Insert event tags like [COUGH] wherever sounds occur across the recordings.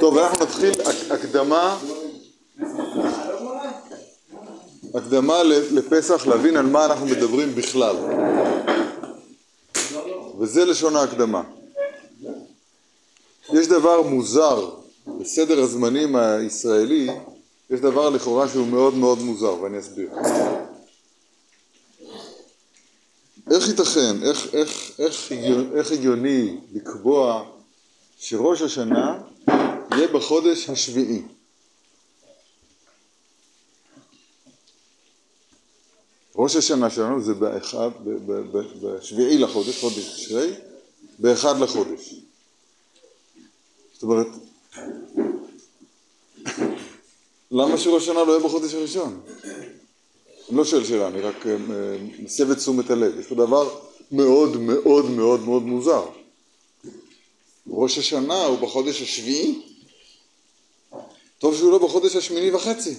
טוב, אנחנו נתחיל הקדמה, הקדמה לפסח, להבין על מה אנחנו מדברים בכלל. וזה לשון ההקדמה. יש דבר מוזר בסדר הזמנים הישראלי, יש דבר לכאורה שהוא מאוד מאוד מוזר, ואני אסביר. איך ייתכן, איך, איך, איך, איך הגיוני לקבוע שראש השנה יהיה בחודש השביעי? ראש השנה שלנו זה באחד, בשביעי לחודש, חודש תשרי, באחד לחודש. זאת אומרת, למה שראש השנה לא יהיה בחודש הראשון? אני לא שואל שאלה, אני רק אה, מסב את תשומת הלב. יש פה דבר מאוד מאוד מאוד מאוד מוזר. ראש השנה הוא בחודש השביעי, טוב שהוא לא בחודש השמיני וחצי.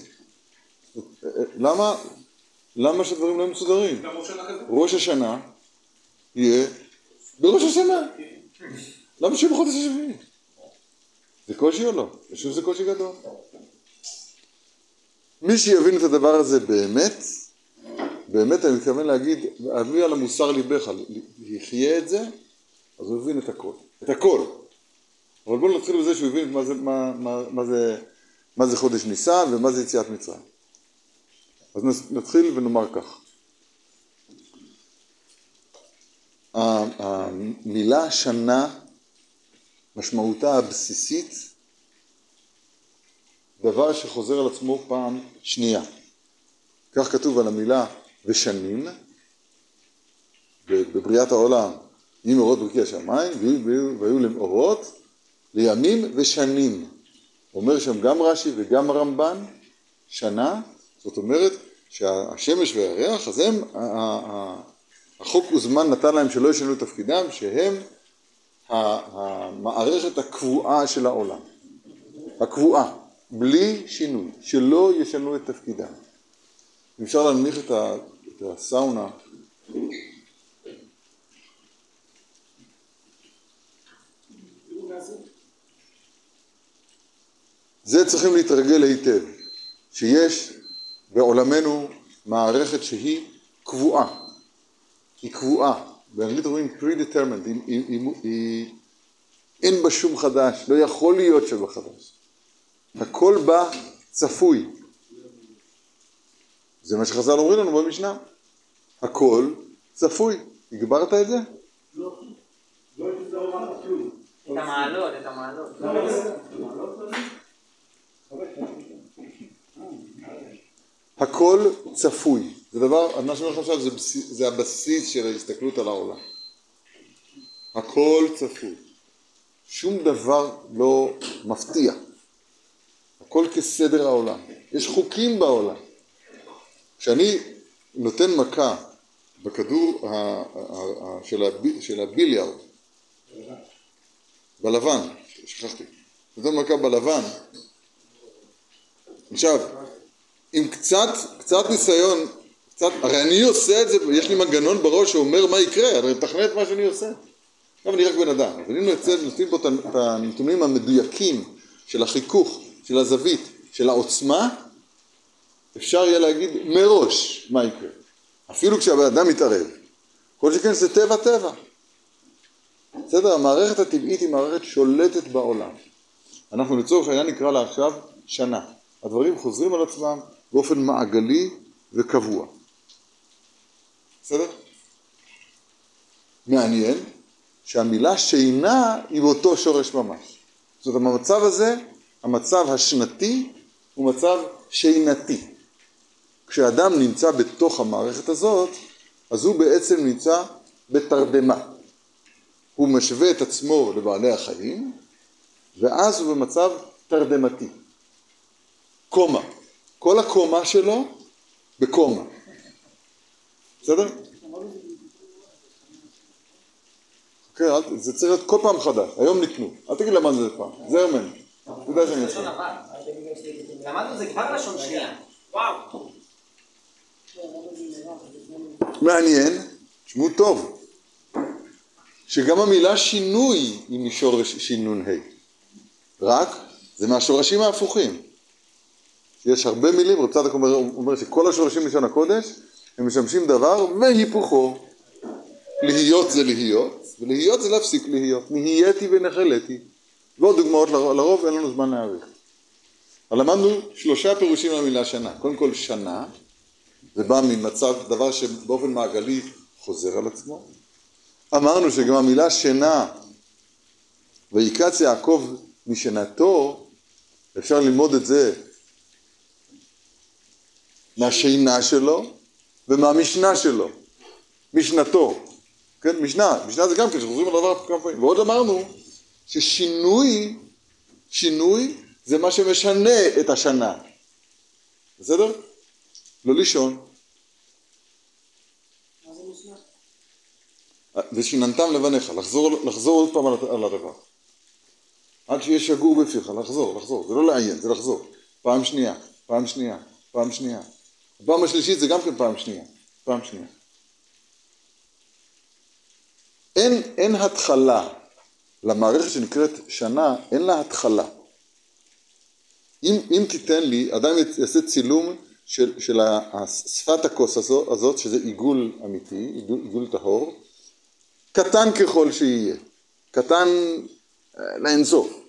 למה, למה שהדברים לא מסודרים? ראש השנה יהיה בראש השנה. למה שיהיה בחודש השביעי? זה קושי או לא? אני חושב שזה קושי גדול. מי שיבין את הדבר הזה באמת, באמת אני מתכוון להגיד, אביא על המוסר ליבך, יחיה את זה, אז הוא הבין את הכל. את הכל. אבל בואו נתחיל בזה שהוא הבין מה זה, מה, מה, מה זה, מה זה חודש ניסן ומה זה יציאת מצרים. אז נתחיל ונאמר כך. המילה שנה, משמעותה הבסיסית, דבר שחוזר על עצמו פעם שנייה. כך כתוב על המילה ושנים בבריאת העולם, יהיו מאורות ברכי השמיים והיו למאורות לימים ושנים. אומר שם גם רש"י וגם הרמב"ן שנה, זאת אומרת שהשמש והירח, אז הם, החוק וזמן נתן להם שלא ישנו את תפקידם, שהם המערכת הקבועה של העולם. הקבועה. בלי שינוי, שלא ישנו את תפקידם. אם אפשר להנמיך את, הסאונה זה צריכים להתרגל היטב, שיש בעולמנו מערכת שהיא קבועה, היא קבועה, באנגלית אומרים pre-determined, היא, היא, היא, היא, אין בה שום חדש, לא יכול להיות שבה חדש. הכל בה צפוי. זה מה שחז"ל אומרים לנו במשנה. הכל צפוי. הגברת את זה? לא. את המעלות, את המעלות. הכל צפוי. זה דבר, מה שאני אומר עכשיו זה, זה הבסיס של ההסתכלות על העולם. הכל צפוי. שום דבר לא מפתיע. הכל כסדר העולם. יש חוקים בעולם. כשאני נותן מכה בכדור של הביליארד, בלבן, שכחתי, נותן מכה בלבן, עכשיו, עם קצת, קצת ניסיון, קצת, הרי אני עושה את זה, יש לי מנגנון בראש שאומר מה יקרה, אני מתכנן את מה שאני עושה. עכשיו אני רק בן אדם, אבל אם נותנים פה את הנתונים המדויקים של החיכוך של הזווית, של העוצמה, אפשר יהיה להגיד מראש מה יקרה. אפילו כשהבן אדם מתערב. כל שכן זה טבע טבע. בסדר? המערכת הטבעית היא מערכת שולטת בעולם. אנחנו לצורך העניין נקרא לה עכשיו שנה. הדברים חוזרים על עצמם באופן מעגלי וקבוע. בסדר? מעניין שהמילה שינה היא באותו שורש ממש. זאת אומרת, במצב הזה המצב השנתי הוא מצב שינתי. כשאדם נמצא בתוך המערכת הזאת, אז הוא בעצם נמצא בתרדמה. הוא משווה את עצמו לבעלי החיים, ואז הוא במצב תרדמתי. קומה. כל הקומה שלו בקומה. בסדר? כן, זה צריך להיות כל פעם חדש. היום ניתנו. אל תגיד למה זה פעם. זה ממני. אתה יודע שאני אצא. למדנו זה כבר לשון שנייה. וואו. מעניין, תשמעו טוב, שגם המילה שינוי היא משורש שינון ה'. רק זה מהשורשים ההפוכים. יש הרבה מילים, רב צדוק אומר, אומר שכל השורשים בלשון הקודש הם משמשים דבר והיפוכו. להיות זה להיות, ולהיות זה להפסיק להיות. נהייתי ונחלתי. ועוד דוגמאות, לרוב אין לנו זמן להאריך. אבל למדנו שלושה פירושים למילה שנה. קודם כל שנה, זה בא ממצב, דבר שבאופן מעגלי חוזר על עצמו. אמרנו שגם המילה שינה, ויקץ יעקב משנתו, אפשר ללמוד את זה מהשינה שלו ומהמשנה שלו, משנתו, כן, משנה, משנה זה גם כן, שחוזרים על הדבר כמה פעמים, ועוד אמרנו ששינוי, שינוי זה מה שמשנה את השנה, בסדר? לא לישון. ושיננתם לבניך, לחזור, לחזור עוד פעם על הדבר. עד שיהיה שגור בפיך, לחזור, לחזור, זה לא לעיין, זה לחזור. פעם שנייה, פעם שנייה, פעם שנייה. הפעם השלישית זה גם כן פעם שנייה, פעם שנייה. אין, אין התחלה למערכת שנקראת שנה, אין לה התחלה. אם, אם תיתן לי, אדם יעשה צילום של, של שפת הכוס הזאת, הזאת, שזה עיגול אמיתי, עיגול, עיגול טהור, קטן ככל שיהיה, קטן אה, לאינסוף.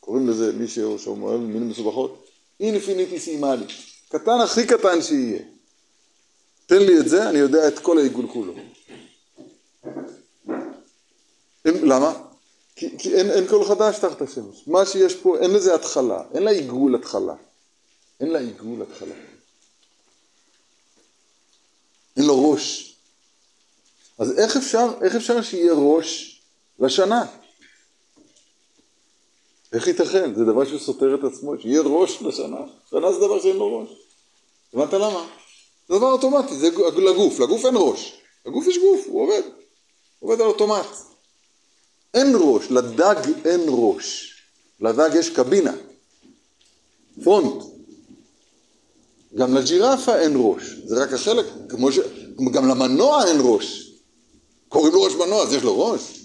קוראים לזה, מי שאומר מילים מסובכות, אינפיניטיסימלי, קטן הכי קטן שיהיה. תן לי את זה, אני יודע את כל העיגול כולו. למה? כי, כי אין, אין כל חדש תחת השמש. מה שיש פה, אין לזה התחלה, אין לה עיגול התחלה. אין לה עיגול התחלה. אין לו ראש. אז איך אפשר, איך אפשר שיהיה ראש לשנה? איך ייתכן? זה דבר שסותר את עצמו, שיהיה ראש לשנה. שנה זה דבר שאין לו ראש. הבנת למה? זה דבר אוטומטי, זה לגוף, לגוף אין ראש. לגוף יש גוף, הוא עובד. הוא עובד על אוטומט. אין ראש, לדג אין ראש. לדג יש קבינה, פרונט. גם לג'ירפה אין ראש, זה רק החלק, כמו ש... גם למנוע אין ראש. קוראים לו ראש מנוע, אז יש לו ראש.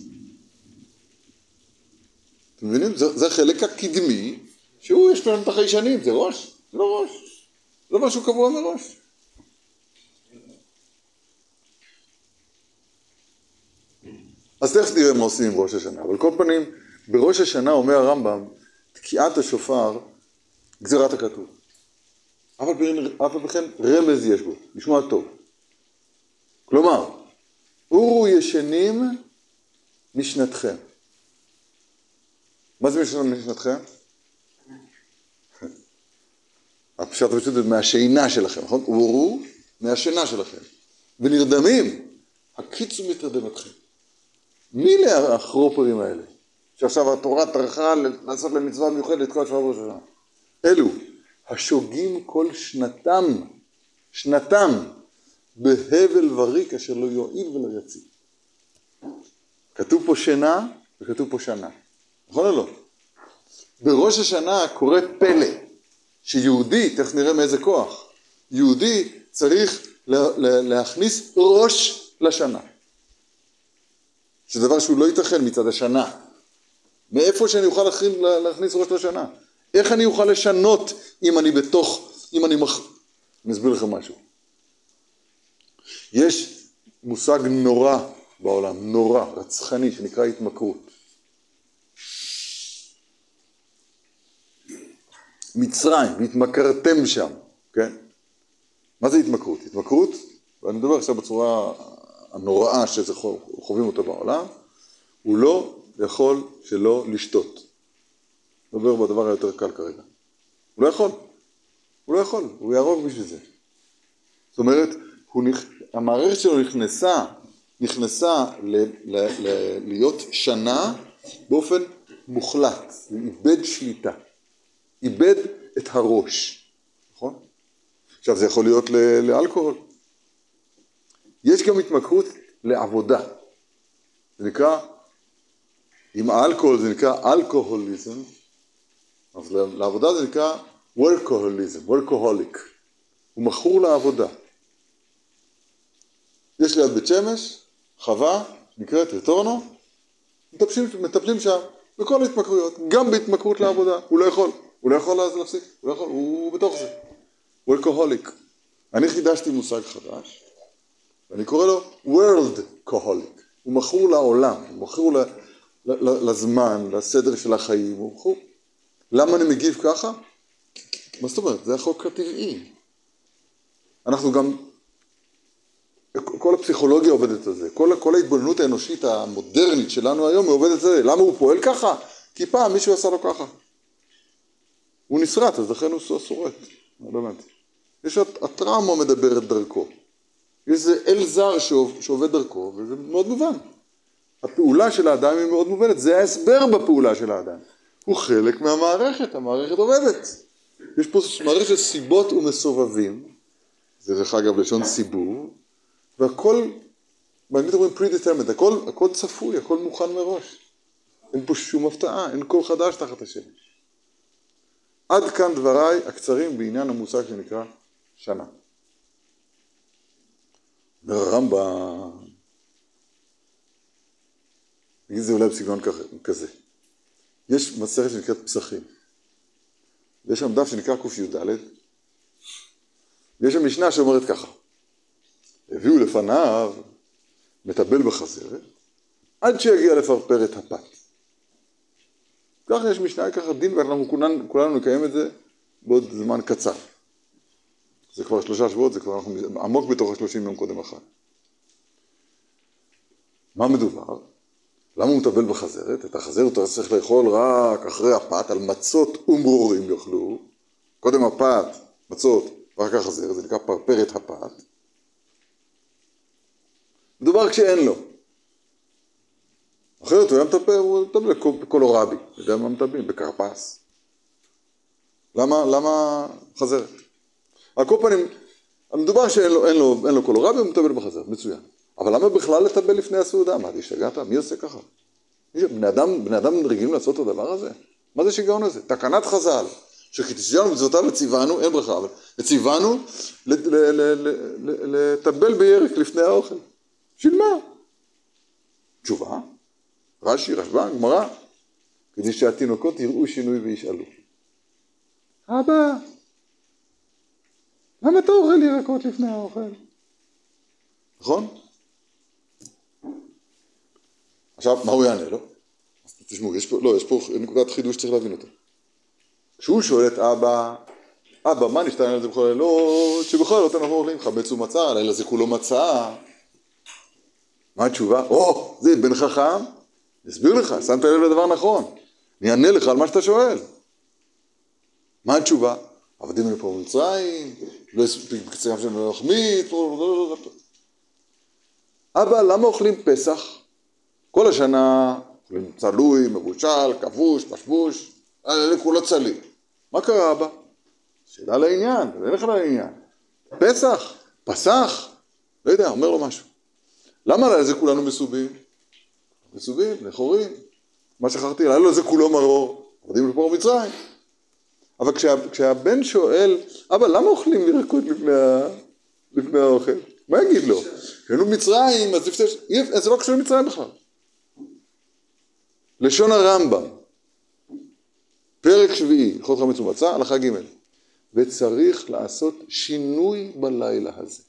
אתם מבינים? זה, זה החלק הקדמי, שהוא יש לו את החיישנים, זה ראש, זה לא ראש. זה משהו קבוע מראש. אז תכף נראה מה עושים עם ראש השנה. אבל כל פנים, בראש השנה אומר הרמב"ם, תקיעת השופר, גזירת הכתוב. אף על פי כן רמז יש בו, לשמוע טוב. כלומר, אורו ישנים משנתכם. מה זה משנתכם? הפשט הפשוט זה מהשינה שלכם, נכון? אורו מהשינה שלכם. ונרדמים, הקיצו מתרדמתכם. מי אלה האלה? שעכשיו התורה טרחה לעשות להם מצווה מיוחדת לתקוע שעה ראש השנה. אלו, השוגים כל שנתם, שנתם, בהבל וריק אשר לא יועיל ולא יציל. כתוב פה שינה וכתוב פה שנה. נכון או לא? בראש השנה קורה פלא, שיהודי, תכף נראה מאיזה כוח, יהודי צריך להכניס ראש לשנה. שזה דבר שהוא לא ייתכן מצד השנה. מאיפה שאני אוכל להכניס ראש לשנה? איך אני אוכל לשנות אם אני בתוך, אם אני מח... אני אסביר לכם משהו. יש מושג נורא בעולם, נורא, רצחני, שנקרא התמכרות. מצרים, והתמכרתם שם, כן? מה זה התמכרות? התמכרות, ואני מדבר עכשיו בצורה הנוראה שחווים אותה בעולם, הוא לא יכול שלא לשתות. נדבר בדבר היותר קל כרגע. הוא לא יכול. הוא לא יכול, הוא יהרוג בשביל זה. זאת אומרת, נכ... המערכת שלו נכנסה, נכנסה ל... ל... ל... להיות שנה באופן מוחלט, הוא איבד שליטה, איבד את הראש, נכון? עכשיו זה יכול להיות. לאלכוהול. יש גם התמכרות לעבודה, זה נקרא, עם האלכוהול זה נקרא אלכוהוליזם, אז לעבודה זה נקרא workaholism, workaholic, הוא מכור לעבודה. יש ליד בית שמש חווה שנקראת רטורנו, מטפלים, מטפלים שם, בכל ההתמכרויות, גם בהתמכרות לעבודה, הוא לא יכול, הוא לא יכול אז להפסיק, הוא לא יכול, הוא בתוך זה, הוא אלכוהוליק. אני חידשתי מושג חדש, ואני קורא לו World Coholic, הוא מכור לעולם, הוא מכור לזמן, לסדר של החיים, הוא מכור. למה אני מגיב ככה? מה זאת אומרת? זה החוק הטבעי. אנחנו גם, כל הפסיכולוגיה עובדת על זה, כל, כל ההתבוננות האנושית המודרנית שלנו היום היא עובדת על זה. למה הוא פועל ככה? כי פעם מישהו עשה לו ככה. הוא נסרט, אז לכן הוא שורד. לא הבנתי. יש הטראומה מדברת דרכו. יש איזה אל זר שעובד דרכו, וזה מאוד מובן. הפעולה של האדם היא מאוד מובנת, זה ההסבר בפעולה של האדם. הוא חלק מהמערכת, המערכת עובדת. יש פה מערכת סיבות ומסובבים, זה דרך אגב לשון סיבוב, והכל, באנגלית אומרים predetermined, הכל, הכל צפוי, הכל מוכן מראש. אין פה שום הפתעה, אין קול חדש תחת השמש. עד כאן דבריי הקצרים בעניין המושג שנקרא שנה. הרמב"ם, נגיד זה אולי בסגנון כזה, יש מסכת שנקראת פסחים, ויש שם דף שנקרא קי"ד, ויש שם משנה שאומרת ככה, הביאו לפניו מטבל בחזרת, עד שיגיע לפרפר את הפת. ככה יש משנה, ככה דין, ואנחנו כולנו, כולנו נקיים את זה בעוד זמן קצר. זה כבר שלושה שבועות, זה כבר אנחנו עמוק בתוך השלושים יום קודם אחר. מה מדובר? למה הוא מטבל בחזרת? את החזרת הוא צריך לאכול רק אחרי הפת, על מצות ומרורים יאכלו. קודם הפת, מצות, ואחר כך החזרת, זה נקרא פרפרת הפת. מדובר כשאין לו. אחרת הוא היה מטפל, הוא מטפל בקולורבי, יודע מה מטפלים? בכרפס. למה, למה חזרת? על כל פנים, מדובר שאין לו, אין לו, אין לו קולורבי, הוא מטפל בחזרת, מצוין. אבל למה בכלל לטפל לפני הסעודה? מה, השתגעת? מי עושה ככה? בני אדם, בני אדם רגילים לעשות את הדבר הזה? מה זה שיגעון הזה? תקנת חז"ל, שכתשתינו מצוותיו וציוונו, אין ברכה, אבל וציוונו לטבל בירק לפני האוכל. בשביל מה? תשובה, רש"י, רשב"ן, גמרא, כדי שהתינוקות יראו שינוי וישאלו. אבא, למה אתה אוכל ירקות לפני האוכל? נכון? עכשיו, מה הוא יענה לו? אז תשמעו, יש פה, לא, יש פה נקודת חידוש שצריך להבין אותה. כשהוא שואל את אבא, אבא, מה נשתנה על זה בכל הלילות? שבכל הלילות אנחנו אוכלים חמץ ומצה, הלילה זה כולו מצה. מה התשובה? או, זה בן חכם, אסביר לך, שמת לב לדבר נכון. אני אענה לך על מה שאתה שואל. מה התשובה? עבדים היו פה במצרים, לא הספיק בקצרם שלנו לא יחמיץ, אבא, למה אוכלים פסח? כל השנה אוכלים צלוי, מבושל, כבוש, פשבוש, אלה כולו צלי. מה קרה אבא? שאלה לעניין, אין לך לעניין. פסח, פסח, לא יודע, אומר לו משהו. למה על זה כולנו מסובים? מסובים, נחורים. מה שכחתי, הלילה זה כולו מרור, עובדים לפה במצרים. אבל כשה, כשהבן שואל, אבא, למה אוכלים ירקות לפני, לפני האוכל? מה יגיד לו? היינו במצרים, אז לפני... זה לא קשור למצרים בכלל. לשון הרמב"ם, פרק שביעי, הלכות חמץ ומצה, הלכה ג' וצריך לעשות שינוי בלילה הזה.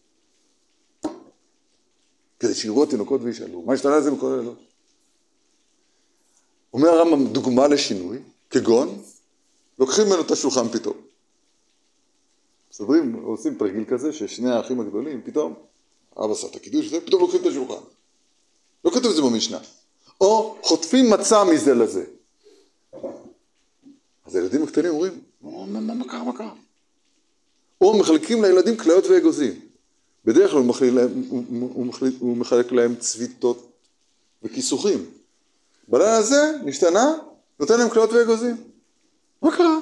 כדי שיראו התינוקות וישאלו, מה השתנה לזה בכל הלילות? אומר הרמב"ם דוגמה לשינוי, כגון, לוקחים ממנו את השולחן פתאום. מסדרים, עושים תרגיל כזה ששני האחים הגדולים, פתאום, אבא עשה את הקידוש וזה, פתאום לוקחים את השולחן. לא כתוב את זה במשנה. או חוטפים מצה מזה לזה. אז הילדים הקטנים אומרים, מה, קרה, מה קרה? או מחלקים לילדים כליות ואגוזים. בדרך כלל הוא, מחליק להם, הוא, הוא, הוא מחלק להם צביתות וכיסוחים. בלילה הזה, נשתנה, נותן להם כליות ואגוזים. מה קרה?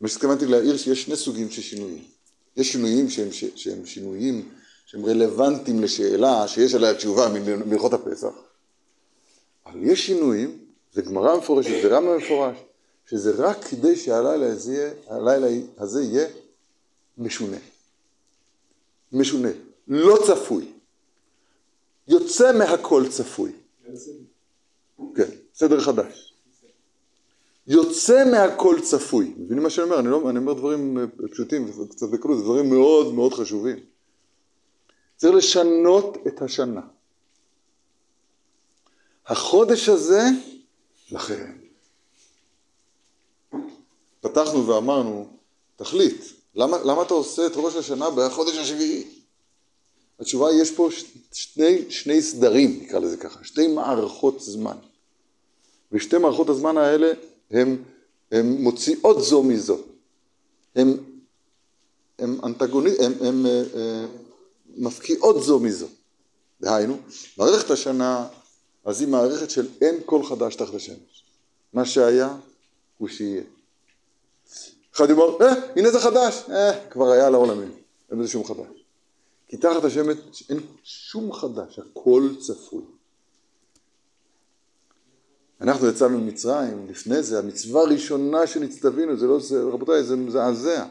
מה שהתכוונתי להעיר שיש שני סוגים של שינויים. יש שינויים שהם, שהם שינויים שהם רלוונטיים לשאלה שיש עליה תשובה מהלכות הפסח, אבל יש שינויים, זה גמרא מפורשת, זה רמב"ם מפורש, שזה רק כדי שהלילה הזה, הזה יהיה משונה. משונה, לא צפוי. יוצא מהכל צפוי. כן. סדר חדש. יוצא מהכל צפוי. מבינים מה שאני אומר? אני, לא, אני אומר דברים אה, פשוטים, קצת בקלות, זה דברים מאוד מאוד חשובים. צריך לשנות את השנה. החודש הזה, לכם. פתחנו ואמרנו, תחליט, למה, למה אתה עושה את ראש השנה בחודש השביעי? התשובה היא, יש פה שני, שני סדרים, נקרא לזה ככה, שתי מערכות זמן. ושתי מערכות הזמן האלה הן מוציאות זו מזו. הן אנטגוניסט, הן אה, אה, מפקיעות זו מזו. דהיינו, מערכת השנה, אז היא מערכת של אין כל חדש תחת השמש. מה שהיה הוא שיהיה. אחד יאמר, אה, הנה זה חדש, אה, כבר היה לעולמים, אין בזה שום חדש. כי תחת השמש אין שום חדש, הכל צפוי. אנחנו יצאנו ממצרים, לפני זה, המצווה הראשונה שנצטווינו, זה לא זה, רבותיי, זה מזעזע.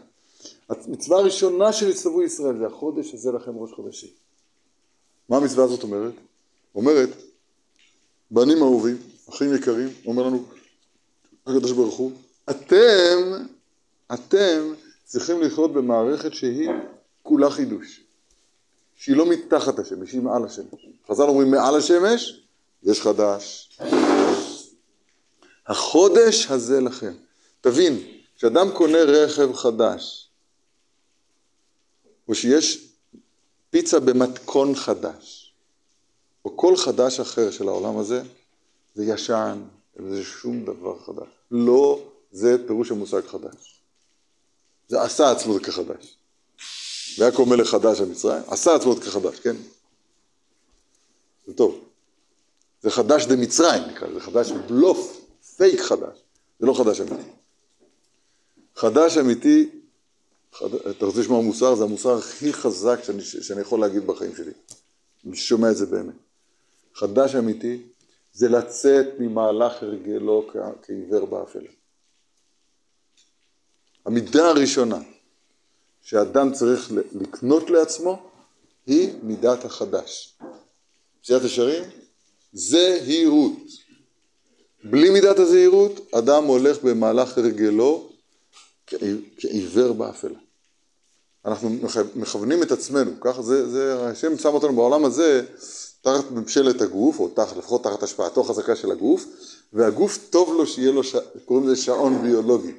המצווה הראשונה שנצטוו ישראל זה החודש הזה לכם ראש חודשי. מה המצווה הזאת אומרת? אומרת, בנים אהובים, אחים יקרים, אומר לנו הקדוש ברוך הוא, אתם, אתם צריכים לחיות במערכת שהיא כולה חידוש. שהיא לא מתחת השמש, שהיא מעל השמש. חז"ל אומרים מעל השמש, יש חדש. החודש הזה לכם. תבין, כשאדם קונה רכב חדש, או שיש פיצה במתכון חדש, או כל חדש אחר של העולם הזה, זה ישן, וזה שום דבר חדש. לא זה פירוש המושג חדש. זה עשה עצמו כחדש. ויעקב מלך חדש המצרים, עשה עצמו כחדש, כן? זה טוב. זה חדש דמצרים נקרא, זה חדש בלוף, פייק חדש, זה לא חדש אמיתי. חדש אמיתי, חד... אתה רוצה לשמוע מוסר? זה המוסר הכי חזק שאני, שאני יכול להגיד בחיים שלי. אני שומע את זה באמת. חדש אמיתי זה לצאת ממהלך הרגלו כעיוור באפלה. המידה הראשונה שאדם צריך לקנות לעצמו היא מידת החדש. פסיעת ישרים, זהירות. בלי מידת הזהירות, אדם הולך במהלך הרגלו כעיוור באפלה. אנחנו מכוונים את עצמנו, ככה זה, זה, השם שם אותנו בעולם הזה תחת ממשלת הגוף, או תחת, לפחות תחת השפעתו חזקה של הגוף, והגוף טוב לו שיהיה לו, ש... קוראים לזה שעון ביולוגי.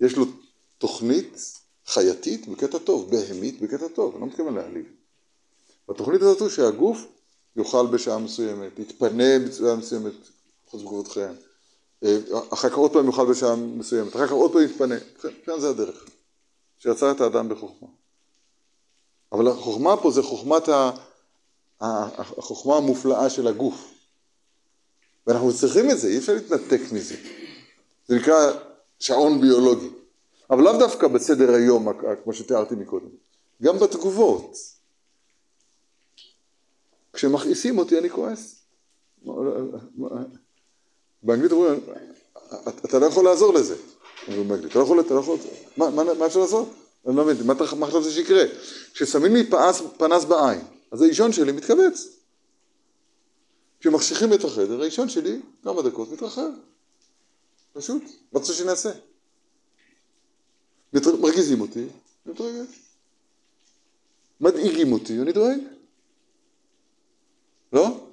יש לו תוכנית חייתית בקטע טוב, בהמית בקטע טוב, אני לא מתכוון להעליב. בתוכנית הזאת הוא שהגוף יאכל בשעה מסוימת, יתפנה בצורה מסוימת, חוץ מכבודכם, אה, אחר כך עוד פעם יאכל בשעה מסוימת, אחר כך עוד פעם יתפנה, כן זה הדרך, שיצר את האדם בחוכמה. אבל החוכמה פה זה חוכמת. החוכמה המופלאה של הגוף. ואנחנו צריכים את זה, אי אפשר להתנתק מזה. זה נקרא שעון ביולוגי. אבל לאו דווקא בסדר היום, כמו שתיארתי מקודם. גם בתגובות. כשמכעיסים אותי אני כועס. באנגלית אומרים, אתה לא יכול לעזור לזה. באנגלית, אתה לא יכול, אתה לא יכול, מה, אפשר לעשות? אני לא מבין, מה חשבת שיקרה? כששמים לי פנס, בעין, אז האישון שלי מתכווץ. כשמחשיכים את החדר, האישון שלי כמה דקות מתרחב. פשוט, מה אתה רוצה שנעשה? מרגיזים אותי, אני מתרגש. מדאיגים אותי, אני דואג. לא?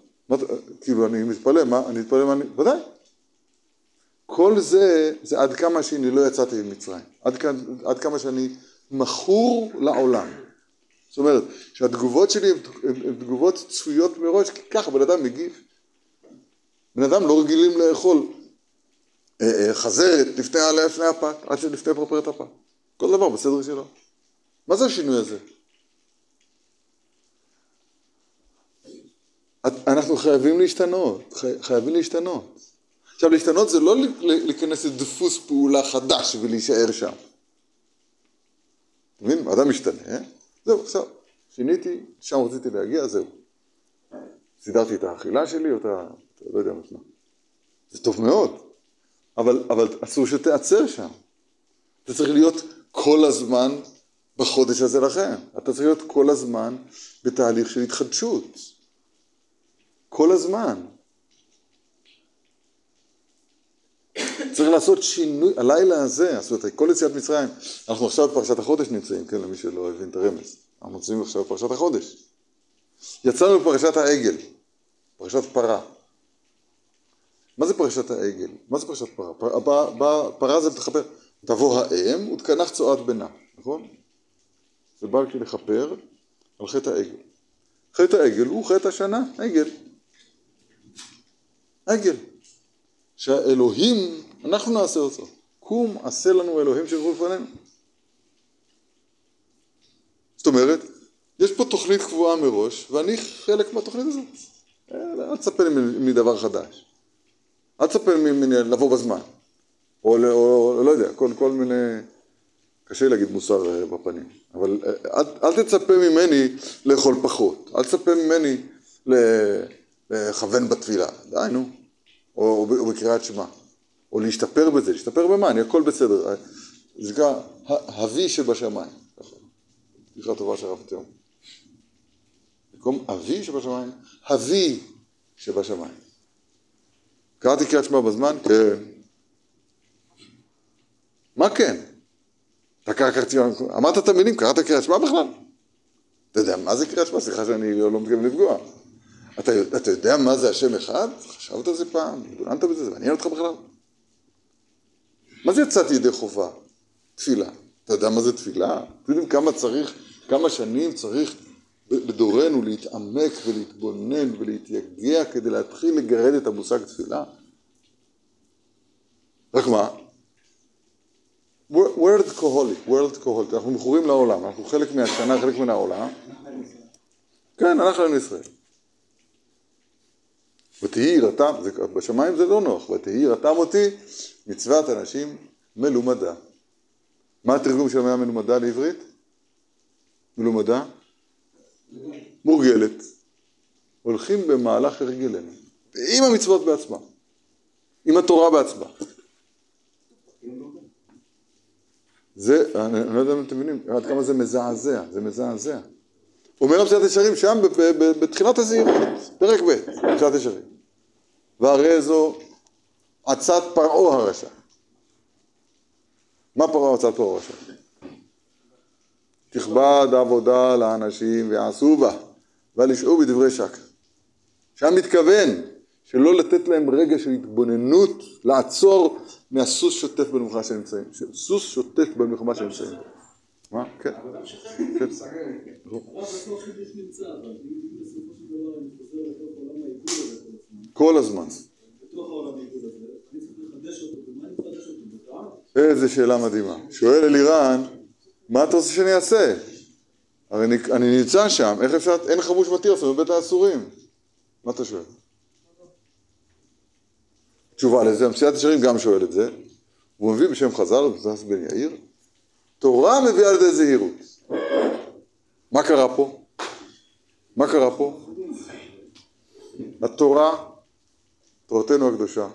כאילו אני מתפלא, מה, אני מתפלא מה אני, ודאי. כל זה, זה עד כמה שאני לא יצאתי ממצרים. עד, עד כמה שאני מכור לעולם. זאת אומרת, שהתגובות שלי הן תגובות צפויות מראש, כי ככה בן אדם מגיב. בן אדם לא רגילים לאכול אה, אה, חזרת לפני, לפני הפת, עד שלפני פרפרת הפת. כל דבר בסדר שלו. מה זה השינוי הזה? אנחנו חייבים להשתנות, חייבים להשתנות. עכשיו להשתנות זה לא להיכנס לדפוס פעולה חדש ולהישאר שם. אתה מבין? אדם משתנה? זהו, עכשיו, שיניתי, שם רציתי להגיע, זהו. סידרתי את האכילה שלי, או את ה... לא יודע מה. זה טוב מאוד, אבל, אבל אסור שתיעצר שם. אתה צריך להיות כל הזמן בחודש הזה לכם. אתה צריך להיות כל הזמן בתהליך של התחדשות. כל הזמן. צריך לעשות שינוי, הלילה הזה, זאת אומרת, כל יציאת מצרים, אנחנו עכשיו בפרשת החודש נמצאים, כן, למי שלא הבין את הרמז, אנחנו נמצאים עכשיו בפרשת החודש. יצאנו בפרשת העגל, פרשת פרה. מה זה פרשת העגל? מה זה פרשת פרה? פרה, פרה, פרה זה מתחבר, תבוא האם ותקנח צואת בנה, נכון? זה בא לכפר על חטא העגל. חטא העגל הוא חטא השנה, עגל. עגל. שהאלוהים, אנחנו נעשה אותו. קום עשה לנו אלוהים שילכו לפנינו. זאת אומרת, יש פה תוכנית קבועה מראש, ואני חלק מהתוכנית הזאת. אה, אל תצפה מדבר חדש. אל תצפה ממני לבוא בזמן. או, או, או לא יודע, כל, כל מיני... קשה להגיד מוסר אה, בפנים, אבל אה, אל, אל תצפה ממני לאכול פחות, אל תצפה ממני לכוון בתפילה, די נו, או, או בקריאת שמע, או להשתפר בזה, להשתפר במה, אני הכל בסדר, זה נקרא הוי שבשמיים, סליחה טובה של הרב תיאום. במקום אבי שבשמיים, הוי שבשמיים. קראתי קריאת שמע בזמן? כן. מה כן? אתה קרא קריאת שמע, אמרת את המילים, קראת קריאת שמע בכלל? אתה יודע מה זה קריאת שמע? סליחה שאני לא, לא מתכוון לפגוע. אתה, אתה יודע מה זה השם אחד? חשבת על זה פעם? התבוננת בזה? זה מעניין אותך בכלל? מה זה יצאתי ידי חובה? תפילה. אתה יודע מה זה תפילה? אתם יודעים כמה צריך, כמה שנים צריך בדורנו להתעמק ולהתבונן ולהתייגע כדי להתחיל לגרד את המושג תפילה? רק מה? World Coholic, World Coholic, אנחנו מכורים לעולם, אנחנו חלק מהשנה, חלק מן העולם. כן, אנחנו עם ישראל. ותהי יראתם, בשמיים זה לא נוח, ותהי יראתם אותי מצוות אנשים מלומדה. מה התרגום של המילה מלומדה לעברית? מלומדה? מורגלת. הולכים במהלך הרגלנו, עם המצוות בעצמם, עם התורה בעצמה. זה, אני לא יודע אם אתם מבינים עד כמה זה מזעזע, זה מזעזע. אומר המסילת ישרים שם בתחילת הזהירות, פרק ב', מסילת ישרים. והרי זו עצת פרעה הרשע. מה פרעה עצת פרעה הרשע? תכבד עבודה לאנשים ויעשו בה, ואל ישעו בדברי שקר. שם מתכוון שלא לתת להם רגע של התבוננות, לעצור מהסוס שוטף במלחמה שהם נמצאים. סוס שוטף במלחמה שהם נמצאים. מה? כן. כן. כל הזמן. איזה שאלה מדהימה. שואל אלירן, מה אתה רוצה שאני אעשה? הרי אני נמצא שם, איך אפשר, אין חמוש מתיר, זאת בבית האסורים. מה אתה שואל? תשובה לזה, המסיעת ישרים גם שואל את זה, הוא מביא בשם חז"ל, מבוסס בן יאיר, תורה מביאה על ידי זהירות. מה קרה פה? מה קרה פה? התורה, תורתנו הקדושה.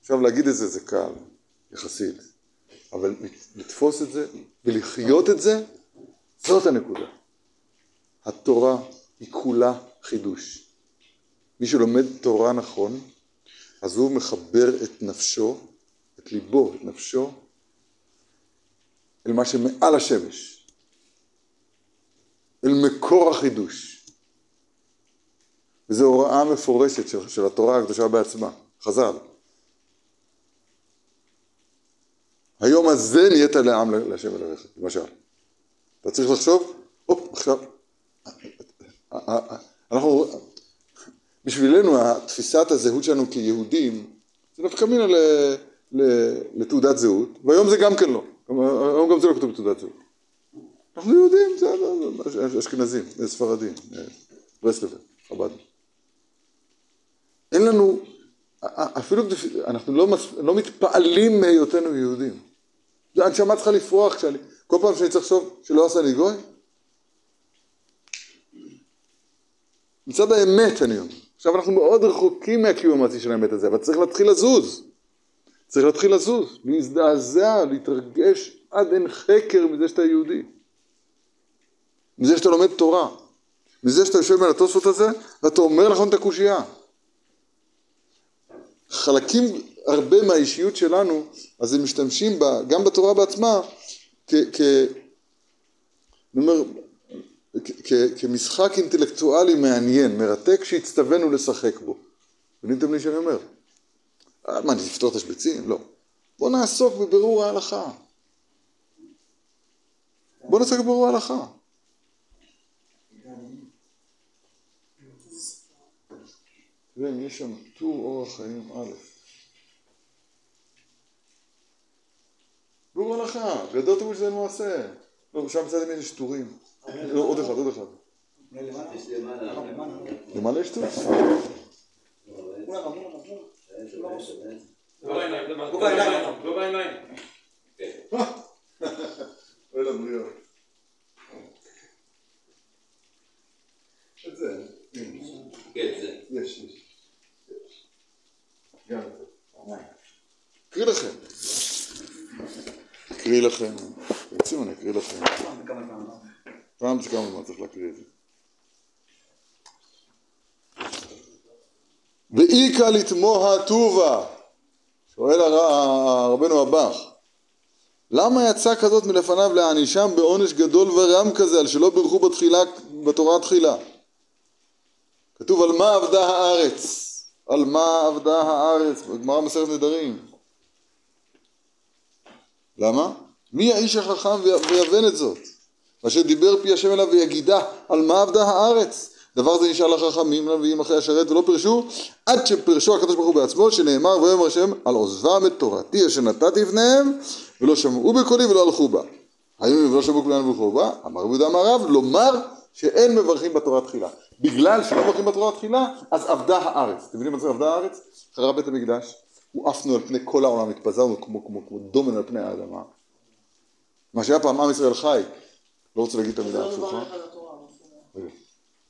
עכשיו להגיד את זה זה קל, יחסית, אבל לתפוס את זה ולחיות את זה, זאת הנקודה. התורה היא כולה חידוש. מי שלומד תורה נכון, אז הוא מחבר את נפשו, את ליבו, את נפשו, אל מה שמעל השמש, אל מקור החידוש. וזו הוראה מפורשת של, של התורה הקדושה בעצמה, חז"ל. היום הזה נהיית לעם להשם אלוהיך, למשל. אתה צריך לחשוב, הופ, עכשיו, אנחנו, בשבילנו תפיסת הזהות שלנו כיהודים זה נפקא מינה לתעודת זהות, והיום זה גם כן לא, היום גם זה לא כתוב בתעודת זהות. אנחנו יהודים, זה אשכנזים, ספרדים, ברסלבר, חב"ד. אין לנו, אפילו אנחנו לא, לא מתפעלים מהיותנו יהודים. הנשמה צריכה לפרוח, כל פעם שאני צריך לחשוב שלא עשה לי גוי. מצד האמת אני אומר. עכשיו אנחנו מאוד רחוקים מהקיום המעשי של האמת הזה, אבל צריך להתחיל לזוז. צריך להתחיל לזוז, להזדעזע, להתרגש עד אין חקר מזה שאתה יהודי. מזה שאתה לומד תורה. מזה שאתה יושב בין התוספות הזה, ואתה אומר לכם את הקושייה. חלקים, הרבה מהאישיות שלנו, אז הם משתמשים בה, גם בתורה בעצמה, אני אומר, כמשחק אינטלקטואלי מעניין, מרתק, שהצטווינו לשחק בו. מבינים לי שאני אומר? אה, מה, אני אפתור את השבצים? לא. בוא נעסוק בבירור ההלכה. בוא נעסוק בבירור ההלכה. תראה, אם יש שם טור אורח חיים א'. בירור הלכה, וידעתם שזה מעשה. לא, שם בצד ימין יש טורים. לא, עוד אחד, עוד אחד. למעלה יש טור? [LAUGHS] אוי לבריאות. את זה. יש, יש. אקריא לכם. אקריא לכם. רוצים אני אקריא לכם. פעם זה כמה זמן צריך להקריא את זה. ואיכא לתמוה טובה, שואל רבנו הבח, למה יצא כזאת מלפניו להענישם בעונש גדול ורם כזה על שלא בירכו בתחילה, בתורה תחילה? כתוב על מה עבדה הארץ, על מה עבדה הארץ, בגמרא מסכת נדרים. למה? מי האיש החכם ויבן את זאת? אשר דיבר פי השם אליו ויגידה על מה עבדה הארץ דבר זה נשאל לחכמים נביאים אחרי השרת ולא פירשו עד שפירשו הקדוש ברוך הוא בעצמו שנאמר ויאמר השם על עוזבם את תורתי אשר נתתי לפניהם ולא שמעו בקולי ולא הלכו בה האם ולא שמעו כולם והלכו בה אמר יהודה מערב לומר שאין מברכים בתורה תחילה. בגלל שלא מברכים בתורה תחילה אז עבדה הארץ. אתם מבינים מה זה עבדה הארץ? חרב בית המקדש. הוא עפנו על פני כל העולם התפזרנו כמו, כמו, כמו דומן על פני האדמה. מה שהיה פעם עם ישראל חי. לא רוצה להגיד את המילה לא הפוכה.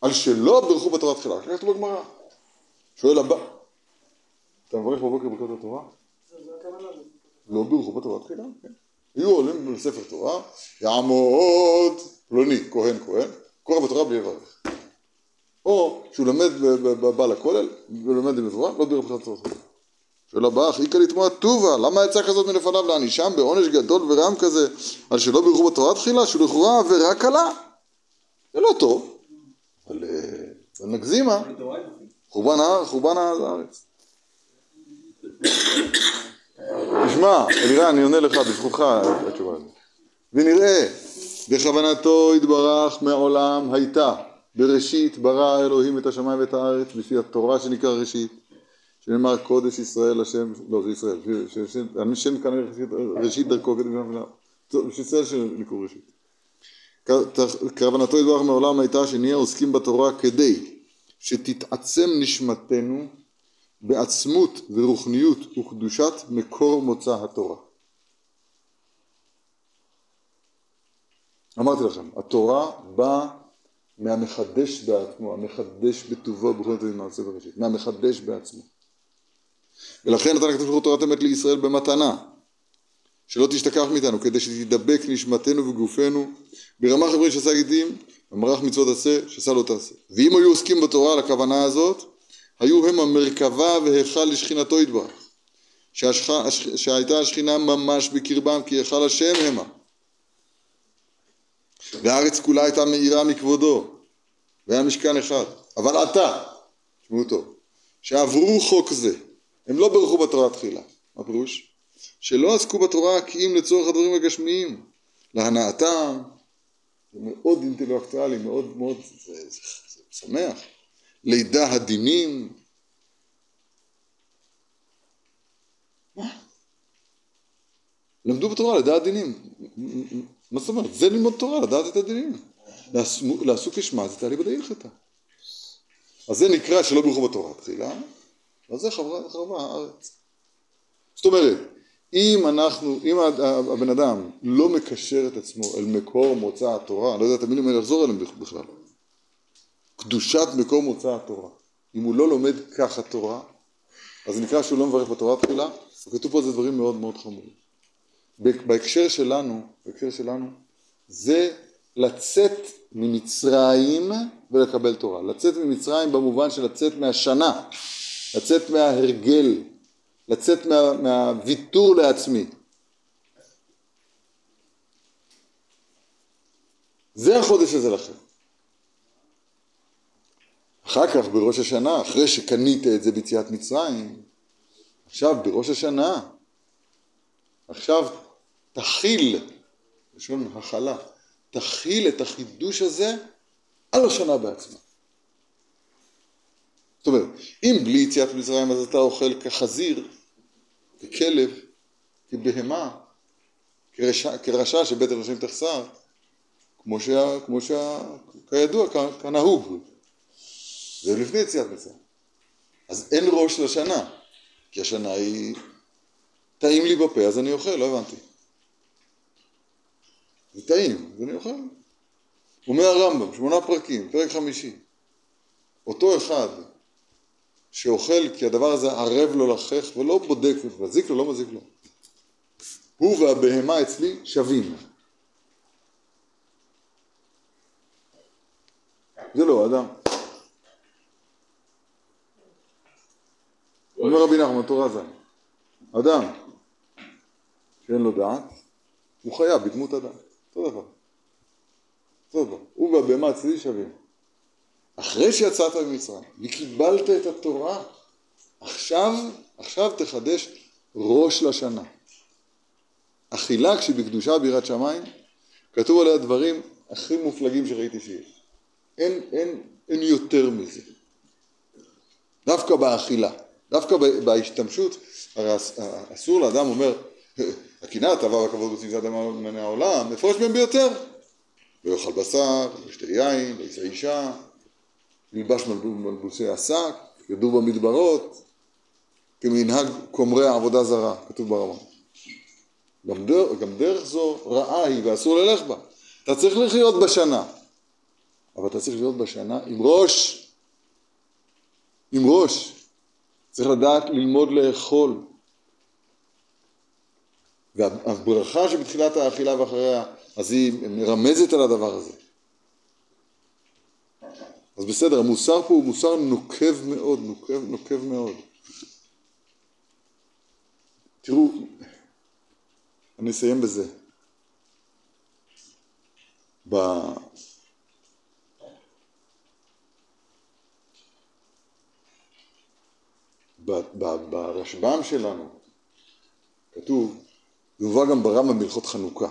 על שלא ברכו בתורה תחילה, ככה כתוב בגמרא. שואל הבא, אתה מברך בבוקר ברכות התורה? לא בירכו בתורה תחילה, כן. היו עולים לספר תורה, יעמוד פלוני, כהן כהן, קורא בתורה בלי לברך. או שהוא למד בא לכולל, ולומד במבואה, לא בירך בתורה תחילה. שואל הבא, הכי קל לתמוע טובה, למה יצא כזאת מלפניו להענישם בעונש גדול ורם כזה על שלא בירכו בתורה תחילה, שהוא לכאורה עבירה קלה? זה לא טוב, אבל נגזימה, חורבן הארץ. תשמע, אלירן, אני עונה לך בזכותך התשובה הזאת. ונראה, בכוונתו יתברך מעולם הייתה, בראשית ברא אלוהים את השמיים ואת הארץ, לפי התורה שנקרא ראשית. שנאמר קודש ישראל השם, לא זה ישראל, השם כנראה ראשית דרכו במילה, בשביל ישראל שנקראו ראשית. כוונתו ידברך מעולם הייתה שנהיה עוסקים בתורה כדי שתתעצם נשמתנו בעצמות ורוחניות וקדושת מקור מוצא התורה. אמרתי לכם, התורה באה מהמחדש בעצמו, המחדש בטובו בכל זאת מעשה בראשית, מהמחדש בעצמו. ולכן נתן הקדוש ברוך הוא תורת אמת לישראל במתנה, שלא תשתכח מאיתנו, כדי שתדבק נשמתנו וגופנו ברמה חברית שעשה גידים, במערך מצוות עשה, שעשה לא תעשה. ואם היו עוסקים בתורה על הכוונה הזאת, היו הם המרכבה והיכל לשכינתו יתברך, שהייתה השכינה ממש בקרבם, כי היכל השם המה. והארץ כולה הייתה מאירה מכבודו, והיה משכן אחד. אבל עתה, תשמעו טוב, שעברו חוק זה, הם לא ברכו בתורה תחילה. מה פירוש? שלא עסקו בתורה כי אם לצורך הדברים הגשמיים, להנאתם, זה מאוד אינטלקטואלי, מאוד מאוד, זה, זה, זה שמח. לידה הדינים. למדו בתורה לדעת דינים. מה זאת אומרת? זה ללמוד תורה, לדעת את הדינים. לעסוק כשמה זה תעלי הלכתה. אז זה נקרא שלא ברכו בתורה תחילה, אז זה חברה, חברה הארץ. זאת אומרת, אם אנחנו, אם הבן אדם לא מקשר את עצמו אל מקור מוצא התורה, אני לא יודע את המילים האלה לחזור אליהם בכלל, קדושת מקור מוצא התורה, אם הוא לא לומד ככה תורה, אז זה נקרא שהוא לא מברך בתורה תחילה, וכתוב פה איזה דברים מאוד מאוד חמורים. בהקשר שלנו, בהקשר שלנו, זה לצאת ממצרים ולקבל תורה. לצאת ממצרים במובן של לצאת מהשנה, לצאת מההרגל, לצאת מה, מהוויתור לעצמי. זה החודש הזה לכם. אחר כך בראש השנה, אחרי שקנית את זה ביציאת מצרים, עכשיו בראש השנה, עכשיו תכיל, לשון הכלה, תכיל את החידוש הזה על השנה בעצמה. זאת אומרת, אם בלי יציאת מצרים אז אתה אוכל כחזיר, ככלב, כבהמה, כרשע, שבית הראשים תחסר, כמו, שה, כמו שה, כידוע, כנהוג. זה לפני יציאת מצרים. אז אין ראש לשנה, כי השנה היא טעים לי בפה אז אני אוכל, לא הבנתי. זה טעים, אז אני אוכל. אומר הרמב"ם, שמונה פרקים, פרק חמישי. אותו אחד שאוכל כי הדבר הזה ערב לו לחך ולא בודק, מזיק לו, לא מזיק לו. הוא והבהמה אצלי שווים. זה לא אדם. אומר רבי נחמן, תורה ז', אדם שאין לו דעת, הוא חייב בדמות אדם. אותו דבר. אותו דבר. הוא והבהמה אצלי שווים. אחרי שיצאת ממצרים וקיבלת את התורה, עכשיו, עכשיו תחדש ראש לשנה. אכילה כשהיא בקדושה ביראת שמיים, כתוב עליה דברים הכי מופלגים שראיתי שיש. אין, אין, אין יותר מזה. דווקא באכילה, דווקא בהשתמשות, הרי אסור לאדם אומר, הקנאה, התאווה והכבוד בצמצת מן העולם, מפרש מהם ביותר. לא יאכל בשר, לא ישתה יין, לא יישא אישה, ילבש מלבוסי השק, ידעו במדברות, כמנהג כומרי העבודה זרה, כתוב ברמה. גם, דר, גם דרך זו רעה היא ואסור ללך בה. אתה צריך לחיות בשנה, אבל אתה צריך להיות בשנה עם ראש, עם ראש. צריך לדעת ללמוד לאכול. והברכה שבתחילת האכילה ואחריה, אז היא מרמזת על הדבר הזה. אז בסדר, המוסר פה הוא מוסר נוקב מאוד, נוקב, נוקב מאוד. תראו, אני אסיים בזה. ב... ברשב"ם שלנו כתוב, זה מובא גם ברמב"ם בהלכות חנוכה.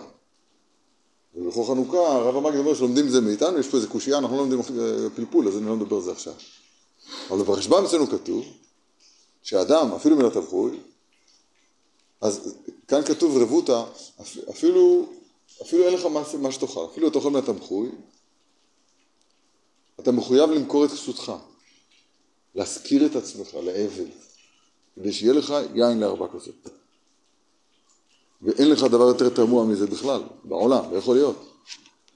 ובכל חנוכה הרב המגיד אומר שלומדים זה מאיתנו, יש פה איזה קושייה, אנחנו לא לומדים אה, פלפול, אז אני לא מדבר על זה עכשיו. אבל ברשב"ם אצלנו כתוב שאדם, אפילו מן התבחוי, אז כאן כתוב רבותא, אפילו, אפילו אין לך מה, מה שתאכל, אפילו אתה אוכל מן התמחוי, אתה מחויב למכור את כסותך, להשכיר את עצמך לעבד, כדי שיהיה לך יין לארבע כוסות. ואין לך דבר יותר תמוה מזה בכלל, בעולם, לא יכול להיות.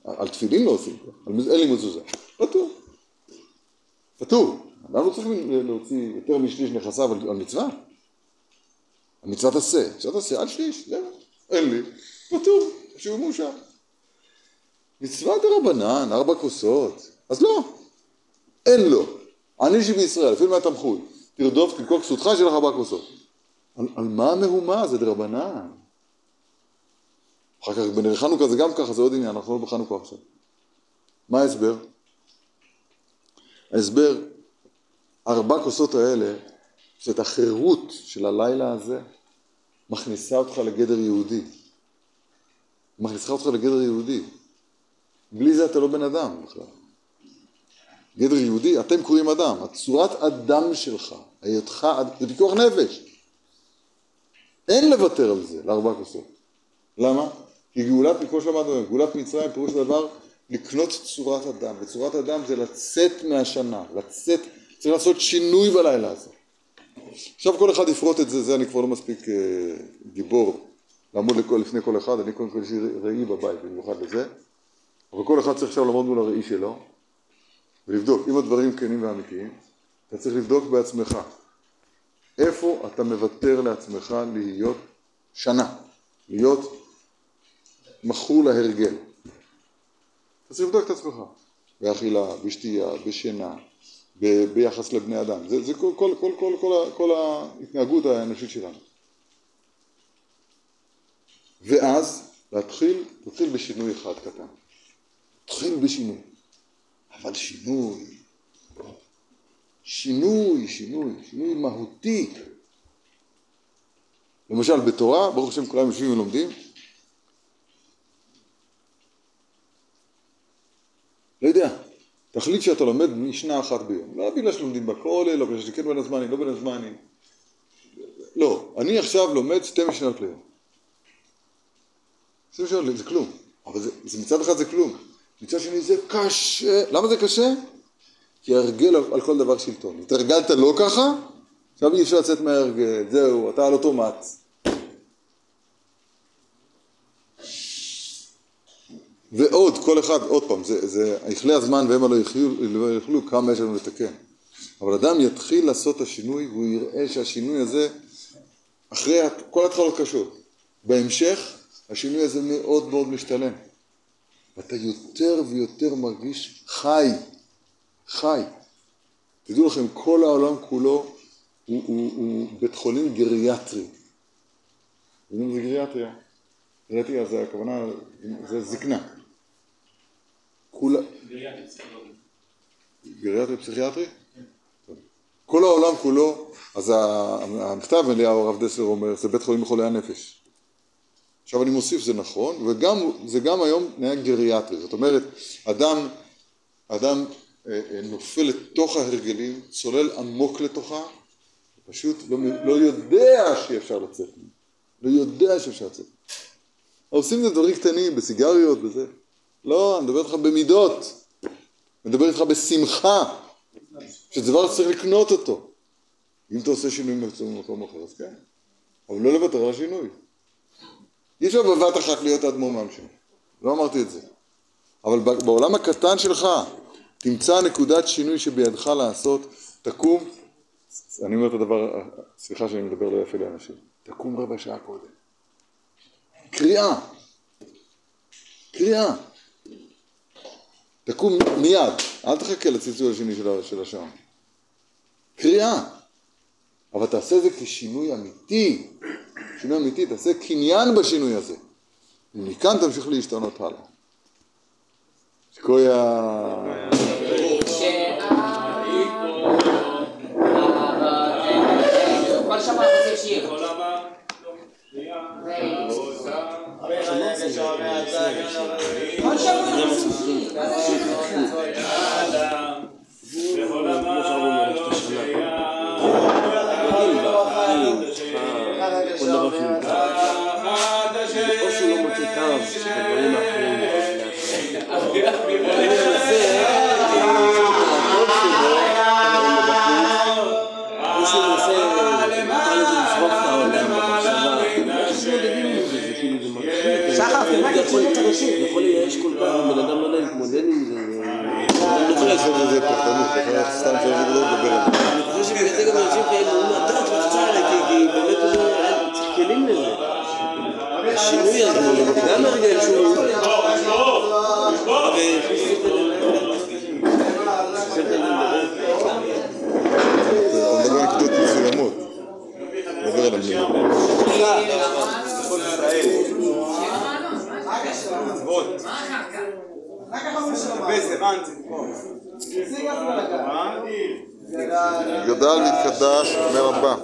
על תפילין לא עושים, על אין לי מזוזה. פטור. פטור. אדם לא צריך להוציא יותר משליש נכסיו על, על מצווה. על מצוות עשה. מצוות עשה עד שליש, זהו. אין לי. פטור. שהוא מאושר. מצווה דרבנן, ארבע כוסות. אז לא. אין לו. אני שבישראל, אפילו מהתמחוי. תרדוף תלקוק כסותך של ארבע כוסות. על, על מה המהומה? זה דרבנן. אחר כך בנר חנוכה זה גם ככה, זה עוד עניין, אנחנו לא בחנוכה עכשיו. מה ההסבר? ההסבר, ארבע כוסות האלה, שאת החירות של הלילה הזה, מכניסה אותך לגדר יהודי. מכניסה אותך לגדר יהודי. בלי זה אתה לא בן אדם בכלל. גדר יהודי, אתם קוראים אדם, הצורת אדם שלך, היותך, זה פיקוח נפש. אין לוותר על זה, לארבע כוסות. למה? כי גאולת, כמו שלמדנו, גאולת מצרים פירוש דבר לקנות צורת אדם, וצורת אדם זה לצאת מהשנה, לצאת, צריך לעשות שינוי בלילה הזה. עכשיו כל אחד יפרוט את זה, זה אני כבר לא מספיק אה, גיבור לעמוד לכל, לפני כל אחד, אני קודם כל יש לי ראי בבית, במיוחד לזה, אבל כל אחד צריך עכשיו לעמוד מול הראי שלו ולבדוק, אם הדברים כנים ואמיתיים, אתה צריך לבדוק בעצמך. איפה אתה מוותר לעצמך להיות שנה, להיות מכור להרגל. צריך לבדוק את עצמך, באכילה, בשתייה, בשינה, ב- ביחס לבני אדם. זה, זה כל, כל, כל, כל, כל, כל ההתנהגות האנושית שלנו. ואז להתחיל, להתחיל בשינוי אחד קטן. להתחיל בשינוי. אבל שינוי, שינוי, שינוי, שינוי מהותי. למשל בתורה, ברוך השם כולם יושבים ולומדים, לא יודע, תחליט שאתה לומד משנה אחת ביום. לא בגלל שלומדים בכולל, לא בגלל שכן בין הזמנים, לא בין הזמנים. לא, אני עכשיו לומד שתי משנות ליום. שתי משנות ליום, זה כלום. אבל זה, זה מצד אחד זה כלום. מצד שני זה קשה. למה זה קשה? כי ההרגל על, על כל דבר שלטון. התרגלת לא ככה, עכשיו אי אפשר לצאת מההרגל, זהו, אתה על אוטומט. ועוד, כל אחד, עוד פעם, זה, זה יכלה הזמן והמה לא יחיו, לא יאכלו, כמה יש לנו לתקן. אבל אדם יתחיל לעשות את השינוי והוא יראה שהשינוי הזה, אחרי כל התחלות קשות, בהמשך השינוי הזה מאוד מאוד משתלם. ואתה יותר ויותר מרגיש חי, חי. תדעו לכם, כל העולם כולו הוא, הוא, הוא בית חולים גריאטרי. זה גריאטריה? גריאטריה זה הכוונה, זה זקנה. כולה... גריאטרי פסיכיאטרי? כל העולם כולו, אז המכתב אליהו הרב דסלר אומר, זה בית חולים לחולי הנפש. עכשיו אני מוסיף, זה נכון, וזה גם היום תנאי גריאטרי, זאת אומרת, אדם, אדם אה, אה, נופל לתוך ההרגלים, צולל עמוק לתוכה, פשוט לא, לא יודע שאי אפשר לצאת, לא יודע שאפשר לצאת. עושים את זה דברים קטנים, בסיגריות, בזה. לא, אני מדבר איתך במידות, אני מדבר איתך בשמחה, שזה דבר שצריך לקנות אותו. אם אתה עושה שינוי במקום אחר, אז כן. אבל לא לוותר על השינוי. אי אפשר בבת אחת להיות אדמומם שם. לא אמרתי את זה. אבל בעולם הקטן שלך, תמצא נקודת שינוי שבידך לעשות, תקום, אני אומר את הדבר, סליחה שאני מדבר לא יפה לאנשים, תקום רבע שעה קודם. קריאה. קריאה. תקום מיד, אל תחכה לצלצול השני של השעון. קריאה. אבל תעשה זה כשינוי אמיתי. שינוי אמיתי, תעשה קניין בשינוי הזה. ומכאן תמשיך להשתנות הלאה. שקויה... כל שבוע יכול- את זה. זה יכול לייאש כל כך, בן אדם לא יודע להתמודד עם זה. אני לא צריך לעשות את זה פרטנות, אתה יכול סתם שלוש נקודות לדבר על זה. אני חושב שבגלל זה גם אנשים כאלה אומרים, אתה תלחצה עליי, כי כי באמת הוא אומר, צריך כלים לזה. השינוי הזה, גם הרגע שהוא... אתה מדבר על נקודות מסוימות. מדבר על המילים. גדל מתקדש, אומר רבה.